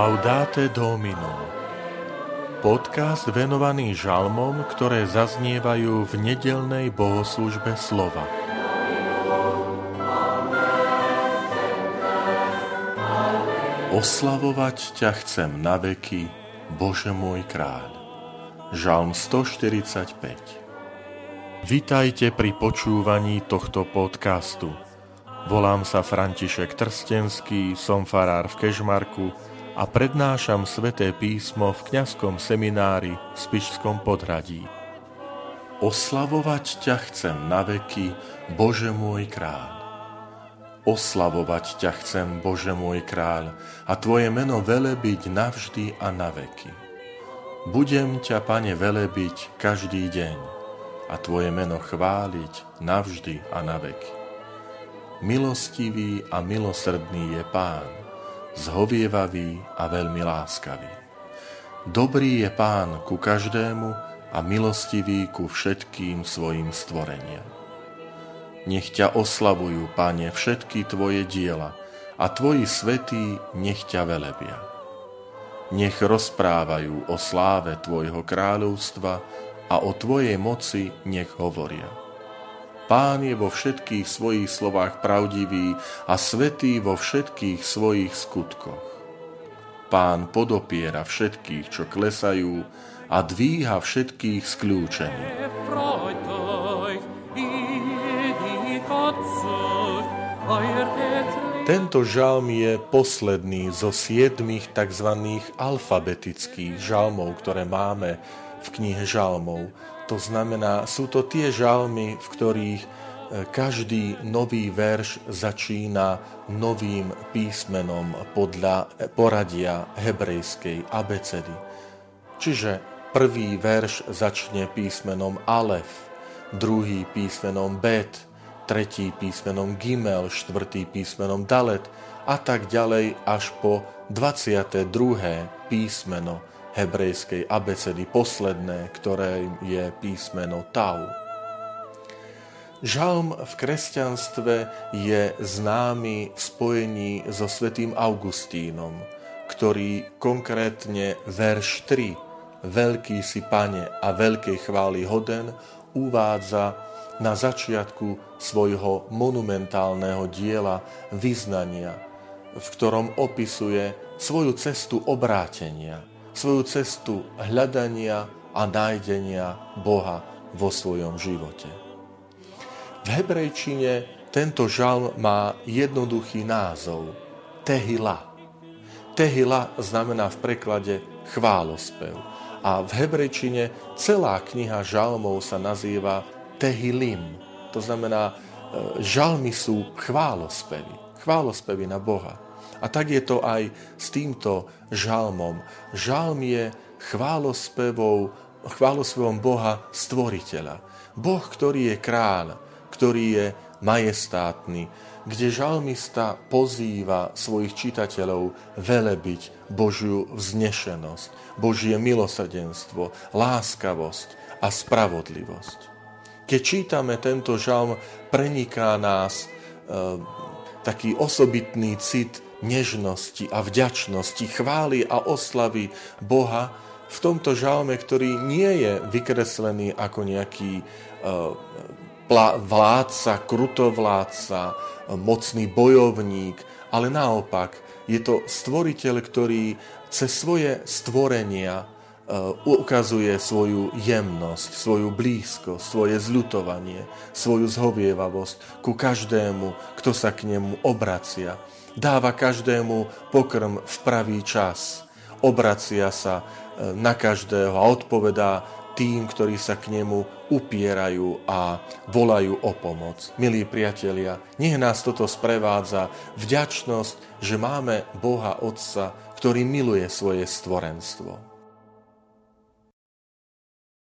Laudate Domino Podcast venovaný žalmom, ktoré zaznievajú v nedelnej bohoslužbe slova. Oslavovať ťa chcem na veky, Bože môj kráľ. Žalm 145 Vitajte pri počúvaní tohto podcastu. Volám sa František Trstenský, som farár v Kežmarku a prednášam sveté písmo v kňazskom seminári v Spišskom podhradí. Oslavovať ťa chcem na veky, Bože môj kráľ. Oslavovať ťa chcem, Bože môj kráľ, a Tvoje meno velebiť navždy a na veky. Budem ťa, Pane, velebiť každý deň a Tvoje meno chváliť navždy a na veky. Milostivý a milosrdný je Pán, zhovievavý a veľmi láskavý. Dobrý je Pán ku každému a milostivý ku všetkým svojim stvoreniam. Nech ťa oslavujú, Pane, všetky Tvoje diela a Tvoji svetí nech ťa velebia. Nech rozprávajú o sláve Tvojho kráľovstva a o Tvojej moci nech hovoria Pán je vo všetkých svojich slovách pravdivý a svetý vo všetkých svojich skutkoch. Pán podopiera všetkých, čo klesajú a dvíha všetkých skľúčených. Tento žalm je posledný zo siedmých tzv. alfabetických žalmov, ktoré máme v knihe žalmov. To znamená, sú to tie žalmy, v ktorých e, každý nový verš začína novým písmenom podľa poradia hebrejskej abecedy. Čiže prvý verš začne písmenom Alef, druhý písmenom Bet, tretí písmenom Gimel, štvrtý písmenom Dalet a tak ďalej až po 22. písmeno hebrejskej abecedy, posledné, ktoré je písmeno Tau. Žalm v kresťanstve je známy v spojení so svätým Augustínom, ktorý konkrétne verš 3 Veľký si pane a veľkej chvály hoden uvádza na začiatku svojho monumentálneho diela vyznania, v ktorom opisuje svoju cestu obrátenia – svoju cestu hľadania a nájdenia Boha vo svojom živote. V hebrejčine tento žalm má jednoduchý názov Tehila. Tehila znamená v preklade chválospev. A v hebrejčine celá kniha žalmov sa nazýva Tehilim. To znamená, e, žalmy sú chválospevy. Chválospevy na Boha. A tak je to aj s týmto žalmom. Žalm je chválospevom, chválospevom Boha Stvoriteľa. Boh, ktorý je kráľ, ktorý je majestátny, kde žalmista pozýva svojich čitateľov velebiť Božiu vznešenosť, Božie milosrdenstvo, láskavosť a spravodlivosť. Keď čítame tento žalm, preniká nás e, taký osobitný cit nežnosti a vďačnosti, chvály a oslavy Boha v tomto žalme, ktorý nie je vykreslený ako nejaký eh, vládca, krutovládca, mocný bojovník, ale naopak je to stvoriteľ, ktorý cez svoje stvorenia ukazuje svoju jemnosť, svoju blízkosť, svoje zľutovanie, svoju zhovievavosť ku každému, kto sa k nemu obracia dáva každému pokrm v pravý čas, obracia sa e, na každého a odpovedá tým, ktorí sa k nemu upierajú a volajú o pomoc. Milí priatelia, nech nás toto sprevádza vďačnosť, že máme Boha Otca, ktorý miluje svoje stvorenstvo.